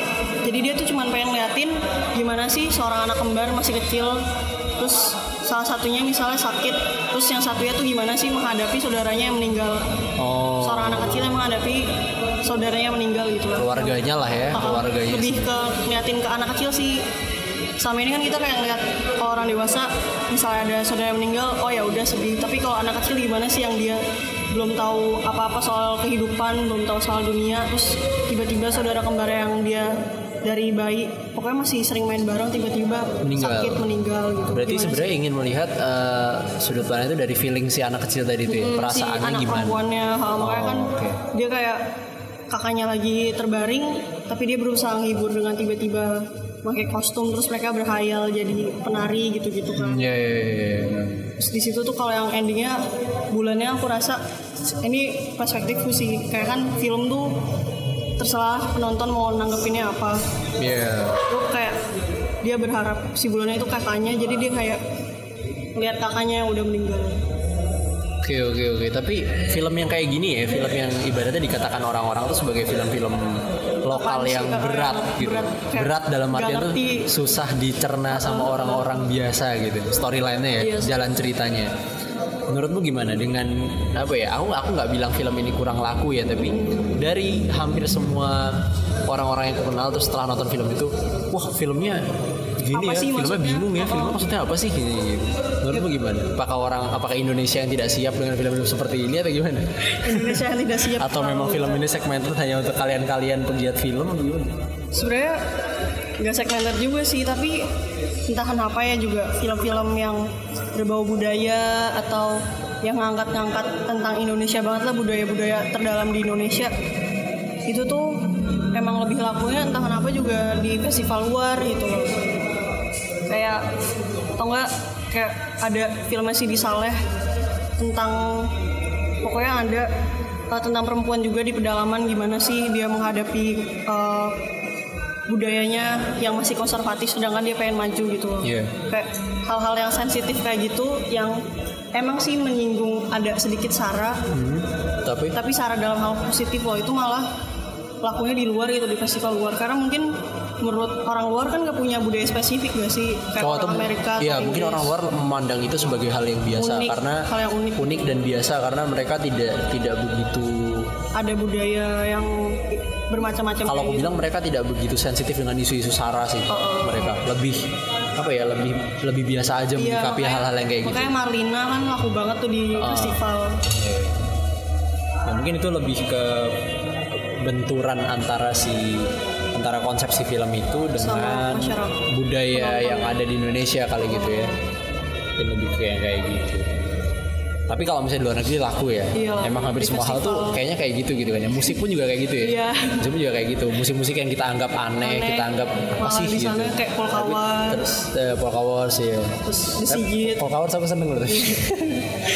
Jadi dia tuh cuman pengen liatin gimana sih seorang anak kembar masih kecil. Terus salah satunya misalnya sakit. Terus yang satunya tuh gimana sih menghadapi saudaranya yang meninggal? Oh, seorang anak kecil yang menghadapi saudaranya yang meninggal gitu. Lah keluarganya lah ya, Uh-uh. keluarganya. lebih ke ngeliatin ke anak kecil sih. Sama ini kan kita kayak ngeliat kalau orang dewasa misalnya ada saudara yang meninggal oh ya udah sedih. Tapi kalau anak kecil gimana sih yang dia belum tahu apa-apa soal kehidupan belum tahu soal dunia terus tiba-tiba saudara kembar yang dia dari bayi pokoknya masih sering main bareng tiba-tiba Meninggal. sakit meninggal gitu Berarti sebenarnya ingin melihat eh, sudut pandang itu dari feeling si anak kecil tadi itu ya, Hmm, si perasaannya anak gimana? perempuannya ha, makanya Oh, kan oke. dia kayak kakaknya lagi terbaring tapi dia berusaha menghibur dengan tiba-tiba pakai kostum terus mereka berhayal jadi penari gitu-gitu kan Iya, iya, iya, iya. terus di situ tuh kalau yang endingnya bulannya aku rasa ini perspektifku sih kayak kan film tuh terserah penonton mau nanggepinnya apa Iya. tuh kayak dia berharap si bulannya itu kakaknya jadi dia kayak lihat kakaknya yang udah meninggal Oke oke oke. Tapi film yang kayak gini ya, film yang ibaratnya dikatakan orang-orang tuh sebagai film-film lokal yang berat gitu. Berat. Dalam artian tuh susah dicerna sama orang-orang biasa gitu. Storyline-nya ya, Iya. jalan ceritanya. Menurutmu gimana dengan apa ya? Aku aku nggak bilang film ini kurang laku ya, tapi dari hampir semua orang-orang yang aku kenal terus setelah nonton film itu, wah filmnya gini Apa ya, sih filmnya maksudnya? bingung ya, filmnya Oh. maksudnya apa sih gini gitu. Menurutmu gimana? Apakah orang apakah Indonesia yang tidak siap dengan film-film seperti ini atau gimana? Indonesia yang tidak siap Atau memang film ini segmented hanya untuk kalian-kalian pegiat film atau gimana? sebenarnya nggak segmented juga sih tapi entah kenapa ya juga film-film yang berbau budaya atau yang ngangkat-ngangkat tentang Indonesia banget lah budaya-budaya terdalam di Indonesia. Itu tuh emang lebih lakunya entah kenapa juga di festival luar gitu loh. Kayak atau enggak kayak ada filmnya si Saleh tentang pokoknya ada uh, tentang perempuan juga di pedalaman gimana sih dia menghadapi uh, budayanya yang masih konservatif sedangkan dia pengen maju gitu loh. Iya. Kayak hal-hal yang sensitif kayak gitu yang emang sih menyinggung ada sedikit sara Hmm, Tapi tapi sara dalam hal positif loh itu malah lakunya di luar gitu di festival luar karena mungkin menurut orang luar kan nggak punya budaya spesifik gak sih kayak kalau orang Amerika atau Iya mungkin orang luar memandang itu sebagai hal yang biasa Unik, karena hal yang unik. dan biasa karena mereka tidak tidak begitu ada budaya yang bermacam-macam kalau aku gitu. bilang mereka tidak begitu sensitif dengan isu-isu sara sih Oh, oh, mereka lebih apa ya lebih lebih biasa aja Iya, menyikapi makanya- hal-hal yang kayak gitu Makanya Marlina kan laku banget tuh di Ah. festival. Ya mungkin itu lebih ke benturan antara si antara konsepsi film itu dengan budaya yang ada di Indonesia kali gitu ya. Mungkin lebih kayak kayak gitu. Tapi kalau misalnya di luar negeri laku ya. Iya, laku. Emang hampir semua hal tuh kayaknya kayak gitu gitu kan ya. Musik pun juga kayak gitu ya. Iya. Musik pun juga kayak gitu. Musik-musik yang kita anggap aneh, Aneh. kita anggap apa Malah sih gitu. sana kayak Polka Tapi Wars. Terus eh, Wars ya. Terus Sigit. Polka Wars aku seneng loh. [LAUGHS]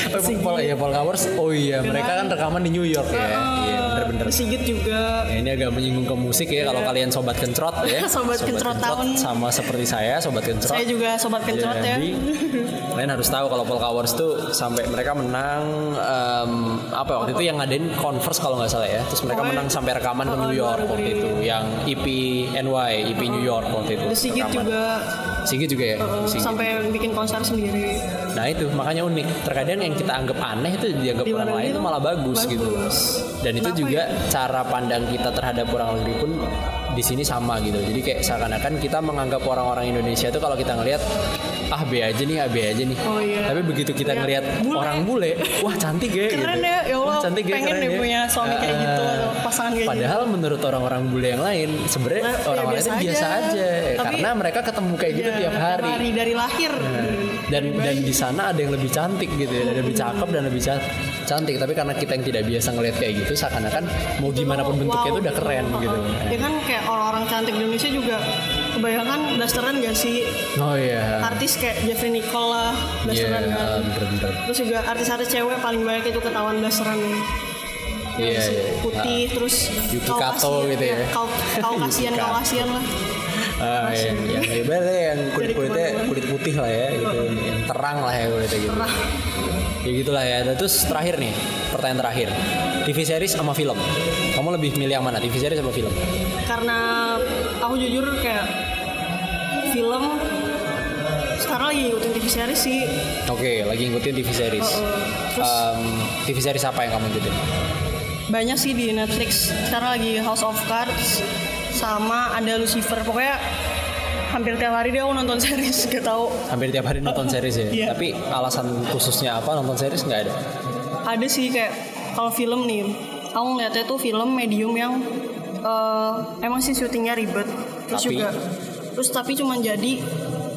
Oh, Sigit. Pol, ya Polka Wars. Oh iya, mereka kan rekaman di New York ya. Iya, benar-benar bener. Sigit juga Ya, ini agak menyinggung ke musik ya kalau kalian sobat kencrot ya. Iya. [LAUGHS] Sobat kencrot tahun. sama seperti saya sobat kencrot. saya juga sobat kencrot ya Jadi [LAUGHS] kalian harus tahu kalau Polka Wars tuh sampai mereka menang em, apa ya, waktu itu yang ngadain Converse kalau nggak salah ya. Terus mereka Pokoknya- menang sampai rekaman ke New York waktu itu yang EP NY, EP New York waktu itu. Sigit rekaman. juga Sigit juga ya. uh, Sigit. sampai bikin konser sendiri Nah itu makanya unik. Terkadang yang kita anggap aneh itu dianggap Di orang lain itu malah bagus, bagus. gitu. Dan itu Kenapa juga ya? Cara pandang kita terhadap orang negeri pun di sini sama gitu. Jadi kayak seakan-akan kita menganggap orang-orang Indonesia itu kalau kita ngelihat ah B aja nih, A B aja nih. Oh, iya. Tapi begitu kita Lihat ngelihat bule. orang bule, wah cantik ya keren gitu. ya ya Allah Wah, cantik ya, pengen deh ya. punya suami kayak gitu Ah. atau pasangan kayak Padahal menurut orang-orang bule yang lain sebenarnya Nah, ya orang-orang itu biasa biasa aja. aja, Tapi- karena mereka ketemu kayak gitu gitu Ya, tiap hari. dari lahir dan dan di sana ada yang lebih cantik gitu ya, ada lebih cakep dan lebih ca- cantik tapi karena kita yang tidak biasa ngelihat kayak gitu seakan-akan mau gimana pun bentuknya itu udah keren gitu ya kan kayak orang-orang cantik di Indonesia juga kebanyakan blasteran gak sih? Oh iya. Artis kayak Jeffrey Nicole lah iya blasteran kan. bener-bener. Terus juga artis-artis cewek paling banyak itu ketahuan blasteran. Iya, Yang iya. putih terus Yuki Kaukasian, Kato gitu ya. kau [LAUGHS] kaukasian Yuki Kato. kaukasian lah. Ah iya yang ibaratnya yang kulit kulitnya kulit putih lah ya gitu. Yang terang lah ya kulitnya gitu. Terang. Ya gitulah ya. Terus terakhir nih pertanyaan terakhir. TV series sama film? Kamu lebih milih yang mana TV series sama film? Karena aku jujur kayak film sekarang lagi ngikutin TV series sih. Oke lagi ngikutin TV series. Uh-uh. Terus Em, TV series apa yang kamu ikutin? Banyak sih di Netflix. Sekarang lagi House of Cards sama ada Lucifer. Pokoknya hampir tiap hari dia aku nonton series gak tahu hampir tiap hari nonton series ya. Iya. Tapi alasan khususnya apa nonton series nggak ada? ada sih kayak kalau film nih aku ngeliatnya tuh film medium yang eh, emang sih syutingnya ribet terus Tapi? juga terus tapi cuma jadi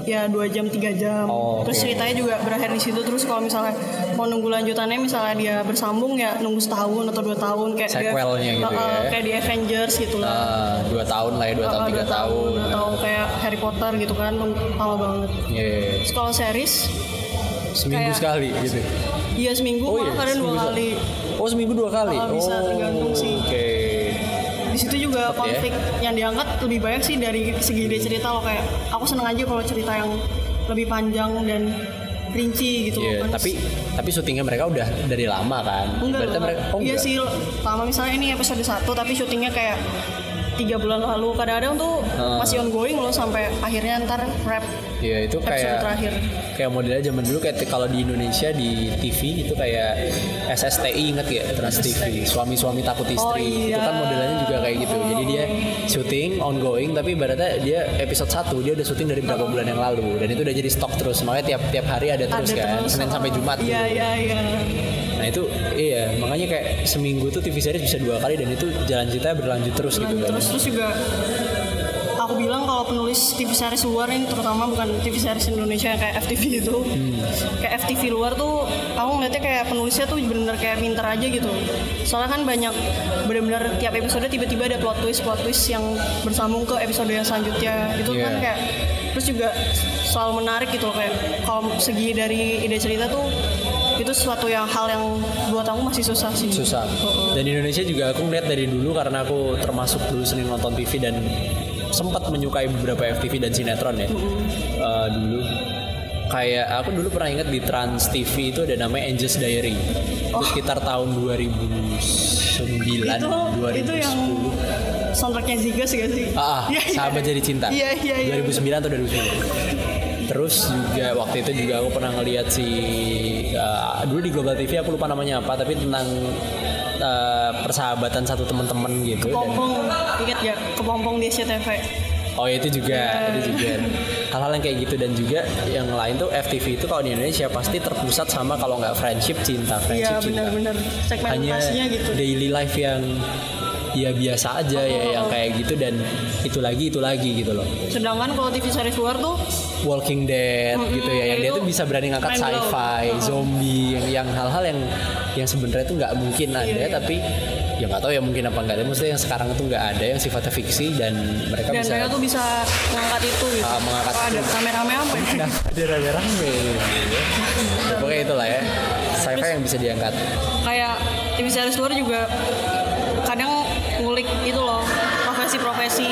ya dua jam tiga jam Oh, terus ceritanya juga berakhir di situ terus kalau misalnya mau nunggu lanjutannya misalnya dia bersambung ya nunggu setahun atau dua tahun kayak dia- Sequelnya gitu Eh, eh, ya. kayak di Avengers gitu lah Ah, dua tahun lah ya, dua tahun Eh, tiga tahun. atau kayak Harry Potter gitu kan lama banget Iya, terus kalau series seminggu Kayak- sekali gitu. iya seminggu Oh iya, kadang dua kali Oh seminggu dua kali. Oh, bisa, tergantung sih. Oke. Di situ juga konflik yang diangkat lebih banyak sih dari segi ide cerita loh kayak aku seneng aja kalau cerita yang lebih panjang dan rinci gitu loh kan. tapi tapi syutingnya mereka udah dari lama kan. enggak Berarti lah. mereka oh iya enggak. sih lama misalnya ini episode 1 tapi syutingnya kayak tiga bulan lalu. Kadang-kadang tuh Ah. masih ongoing loh sampai akhirnya ntar rap Iya, itu kayak terakhir. kayak modelnya zaman dulu kayak kalau di Indonesia di TV itu kayak SSTI inget ya Trans TV suami-suami takut istri. Oh, itu iya. kan modelannya juga kayak gitu. Jadi dia syuting ongoing tapi ibaratnya dia episode 1 dia udah syuting dari beberapa bulan yang lalu. Dan itu udah jadi stok terus. Makanya tiap tiap hari ada terus ada kan terus. Senin sampai Jumat iya gitu. iya iya nah itu iya makanya kayak seminggu tuh TV series bisa dua kali dan itu jalan ceritanya berlanjut terus gitu kan terus terus juga aku bilang kalau penulis TV series luar ini terutama bukan TV series Indonesia yang kayak FTV itu Hmm. kayak FTV luar tuh aku ngeliatnya kayak penulisnya tuh bener-bener kayak pinter aja gitu soalnya kan banyak bener-bener tiap episode tiba-tiba ada plot twist plot twist yang bersambung ke episode yang selanjutnya itu kan Iya. kayak terus juga selalu menarik gitu kayak kalau segi dari ide cerita tuh itu sesuatu yang hal yang buat aku masih susah sih susah dan di Indonesia juga aku ngeliat dari dulu karena aku termasuk dulu sering nonton TV dan sempat menyukai beberapa FTV dan sinetron ya Eh, dulu kayak aku dulu pernah ingat di Trans TV itu ada namanya Angel's Diary itu sekitar tahun 2009 itu 2010 itu yang soundtracknya Zigas gak sih? Ah, ah, iya. sahabat jadi cinta. Iya iya iya. 2009 atau 2010. Terus juga waktu itu juga aku pernah ngeliat si uh, dulu di Global TV aku lupa namanya apa tapi tentang uh, persahabatan satu teman-teman gitu. Dan, Kepompong, ingat gak? Kepompong di SCTV. oh itu juga, itu juga hal-hal yang kayak gitu dan juga yang lain tuh FTV itu kalau di Indonesia pasti terpusat sama kalau nggak friendship cinta, friendship Iya cinta. benar-benar Hanya segmentasinya gitu. daily life yang ya biasa aja ya yang kayak gitu dan itu lagi itu lagi gitu loh. Sedangkan kalau TV series luar tuh Walking Dead Mm-mm, gitu ya yang dia tuh bisa berani ngangkat sci-fi, Uh-uh. zombie yang yang hal-hal yang yang sebenarnya tuh nggak mungkin ada Iya, iya. tapi ya nggak tahu ya mungkin apa enggak ada maksudnya yang sekarang tuh nggak ada yang sifatnya fiksi dan mereka dan bisa mereka tuh bisa mengangkat itu gitu. Ah, mengangkat Oh, ada rame-rame apa ya? ada rame-rame ya, pokoknya itulah ya sci-fi yang bisa diangkat Kayak TV series luar juga profesi?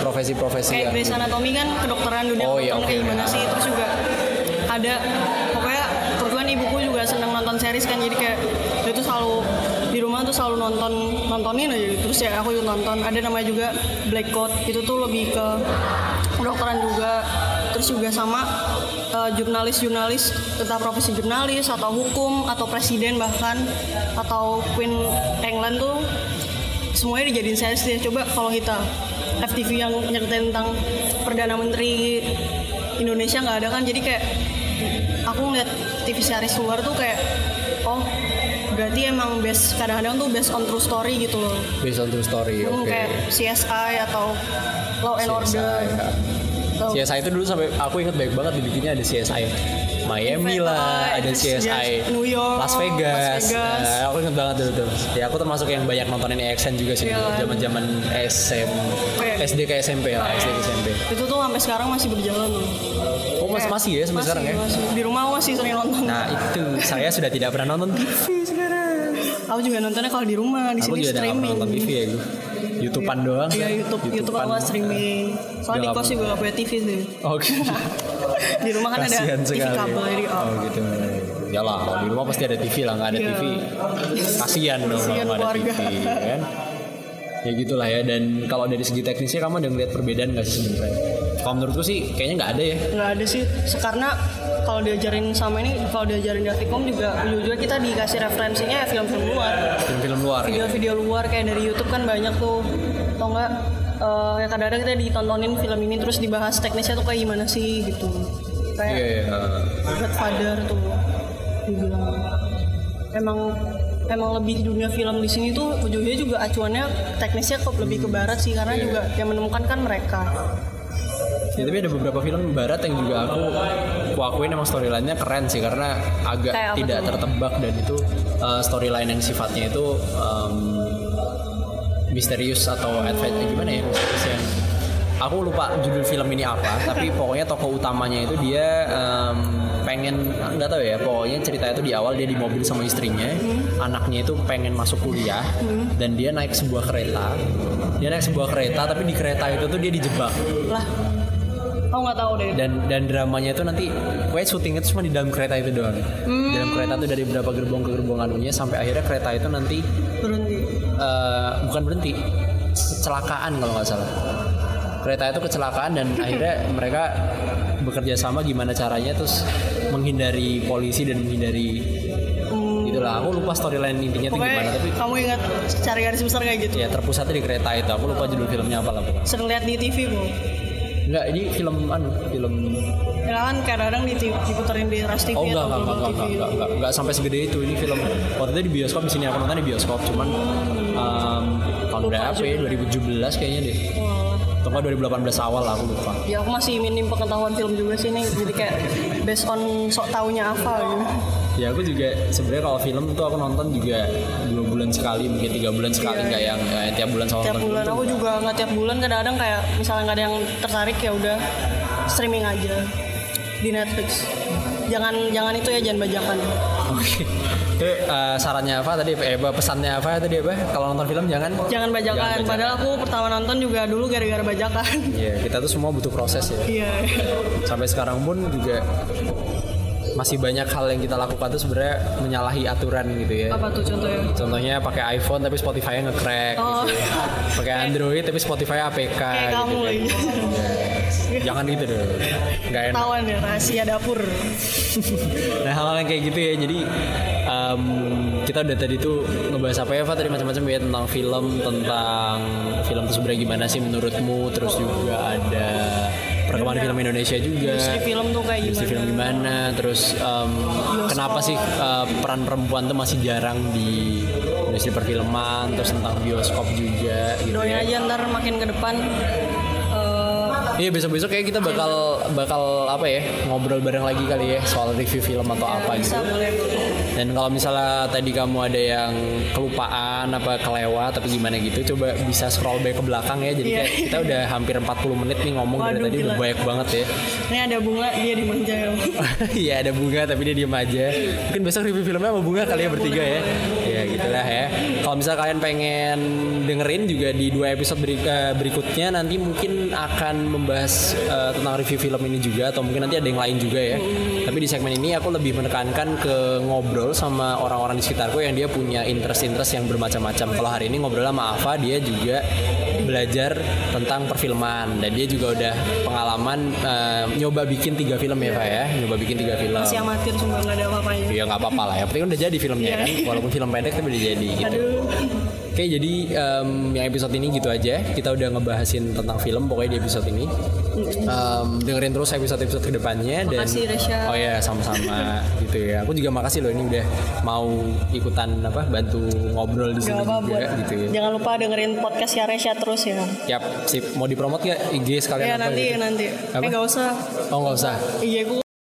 Profesi-profesi kayak yang Grey's Anatomy kan kedokteran dunia Oh, iya, oke, kayak gimana oke. sih? Terus juga ada pokoknya kebetulan ibuku juga senang nonton series kan jadi kayak dia tuh selalu di rumah tuh selalu nonton nontonin aja gitu. terus ya aku juga nonton. Ada namanya juga Black Coat. Itu tuh lebih ke kedokteran juga. Terus juga sama eh, jurnalis-jurnalis tentang profesi jurnalis atau hukum atau presiden bahkan atau Queen England tuh semuanya dijadiin series deh. Coba kalau kita FTV yang nyeritain tentang perdana menteri Indonesia nggak ada kan jadi kayak aku ngeliat TV series luar tuh kayak oh berarti emang base kadang-kadang tuh based on true story gitu loh based on true story Hmm, oke kayak CSI atau Law and Order CSI, Atau- CSI itu dulu sampai aku inget baik banget dibikinnya ada CSI Miami lah, ada Terus CSI New York, Las Vegas. Las Vegas. Nah, aku inget banget dulu tuh. Ya aku termasuk yang banyak nontonin AXN juga sih Iya. dulu, zaman-zaman SM, SD ke SMP lah, SD ke SMP. itu tuh sampai sekarang masih berjalan loh Oh masih masih ya sampai sekarang ya? masih. di rumah aku masih sering nonton Nah itu saya sudah tidak pernah nonton TV sekarang. aku juga nontonnya kalau di rumah di Aku sini juga streaming nonton TV ya gue. YouTubean doang. Iya YouTube, YouTube YouTubean. aku streaming. Soalnya di kos juga gak punya TV sih. Oke. [LAUGHS] di rumah kan ada TV kabel jadi oh. Oh gitu. Ya lah, di rumah pasti ada TV lah, nggak ada Iya. TV. Kasihan dong kalau ada. TV, kan? Ya gitulah ya. Dan kalau dari segi teknisnya kamu ada ngeliat perbedaan nggak sih sebenarnya? Kalau menurutku sih kayaknya nggak ada ya. Nggak ada sih. Karena kalau diajarin sama ini, kalau diajarin di Afikom juga ujung-ujungnya kita dikasih referensinya ya film-film luar. Film-film luar gitu. Video-video luar kayak dari YouTube kan banyak tuh. Atau enggak eh, ya kadang-kadang kita ditontonin film ini terus dibahas teknisnya tuh kayak gimana sih gitu. Kayak Iya, iya. Godfather tuh dibilang emang emang lebih dunia film di sini tuh ujungnya juga acuannya teknisnya kok lebih ke barat sih karena Iya. juga yang menemukan kan mereka. Ya, tapi ada beberapa film barat yang juga aku aku akuin emang storyline-nya keren sih karena agak Kayak tidak tertebak dan itu uh, storyline yang sifatnya itu um, misterius atau adventure gimana ya? Misterius yang aku lupa judul film ini apa [LAUGHS] tapi pokoknya tokoh utamanya itu dia um, pengen nggak tahu ya pokoknya cerita itu di awal dia di mobil sama istrinya anaknya itu pengen masuk kuliah dan dia naik sebuah kereta. Dia naik sebuah kereta tapi di kereta itu tuh dia dijebak. Lah aku nggak tahu deh. Dan dan dramanya itu nanti pokoknya syutingnya itu cuma di dalam kereta itu doang. Hmm. di dalam kereta itu dari beberapa gerbong ke gerbong anunya sampai akhirnya kereta itu nanti berhenti. eh, bukan berhenti kecelakaan kalau nggak salah. Kereta itu kecelakaan dan [LAUGHS] akhirnya mereka bekerja sama gimana caranya terus menghindari polisi dan menghindari gitulah aku lupa storyline intinya itu pokoknya gimana tapi kamu ingat cari garis besar kayak gitu? Ya terpusatnya di kereta itu. Aku lupa judul filmnya apa lah pokoknya. Sering lihat di TV bu? Enggak ini film anu film ya kan kadang-kadang di diputerin di Ras TV Oh enggak, atau enggak, enggak, enggak, enggak, enggak, enggak, sampai segede itu. Ini film waktu itu di bioskop di sini aku nonton di bioskop cuman um, tahun berapa ya? 2017 kayaknya deh. Wah. Atau enggak 2018 awal lah aku lupa. Ya aku masih minim pengetahuan film juga sih ini jadi kayak based on sok taunya apa gitu. Ya aku juga sebenarnya kalau film tuh aku nonton juga dua bulan sekali mungkin tiga bulan sekali nggak yang eh, tiap bulan Iya. tiap bulan. film aku juga nggak tiap bulan kadang-kadang kayak misalnya nggak ada yang tertarik ya udah streaming aja di Netflix. Jangan jangan itu ya jangan bajakan. Oke itu eh, sarannya apa tadi eh pesannya apa tadi apa kalau nonton film jangan jangan bajakan bajakan. padahal aku pertama nonton juga dulu gara-gara bajakan Iya, kita tuh semua butuh proses ya. iya sampai sekarang pun juga masih banyak hal yang kita lakukan tuh sebenarnya menyalahi aturan gitu ya. apa tuh contohnya Contohnya pakai iPhone tapi Spotify-nya nge-crack Oh. gitu. Pakai [LAUGHS] Android tapi Spotify APK kayak gitu. kamu kan. lagi Jangan gitu deh. Enggak enak. tawan ya rahasia dapur Nah, hal-hal yang kayak gitu ya. Jadi em, kita udah tadi tuh ngebahas apa ya, Pak? Tadi macam-macam ya tentang film, tentang film itu sebenarnya gimana sih menurutmu? Terus juga ada perkembangan film Indonesia juga. industri film tuh kayak industri gimana film gimana terus em, kenapa sih eh, peran perempuan tuh masih jarang di industri perfilman terus tentang bioskop juga gitu doain ya aja ntar makin ke depan Iya besok-besok kayak kita bakal bakal apa ya ngobrol bareng lagi kali ya soal review film atau apa bisa gitu. Dan kalau misalnya tadi kamu ada yang kelupaan apa kelewat tapi gimana gitu, coba bisa scroll back ke belakang ya. Jadi Iya. kayak kita udah hampir 40 menit nih ngomong dari tadi udah banyak banget ya. Ini ada bunga dia dimanja ya. [LAUGHS] Iya ada bunga tapi dia diem aja. Mungkin besok review filmnya sama bunga kali ya bertiga ya. Ya gitulah ya. Kalau misalnya kalian pengen dengerin juga di dua episode eh, berikutnya nanti mungkin akan membahas eh, tentang review film ini juga atau mungkin nanti ada yang lain juga ya. Tapi di segmen ini aku lebih menekankan ke ngobrol sama orang-orang di sekitarku yang dia punya interest-interest yang bermacam-macam. Kalau hari ini ngobrol sama Ava dia juga belajar tentang perfilman dan dia juga udah pengalaman eh, nyoba bikin tiga film ya Pak ya nyoba bikin tiga film Masih amatir cuma nggak ada apa-apanya. ya nggak apa-apa lah yang penting udah jadi filmnya kan walaupun film pendek tapi udah jadi gitu Aduh. Oke jadi em, yang episode ini gitu aja kita udah ngebahasin tentang film pokoknya di episode ini Em, dengerin terus episode-episode ke depannya dan Makasih, Resya. oh ya sama-sama [LAUGHS] gitu ya aku juga makasih loh ini udah mau ikutan apa bantu ngobrol di sini Gak juga gitu ya Jangan lupa dengerin podcast ya Resya terus ya. Yap, sip. Mau dipromot gak IG sekalian Ya apa nanti gitu? nanti. Apa? Eh nggak usah. Oh nggak usah. Iya gue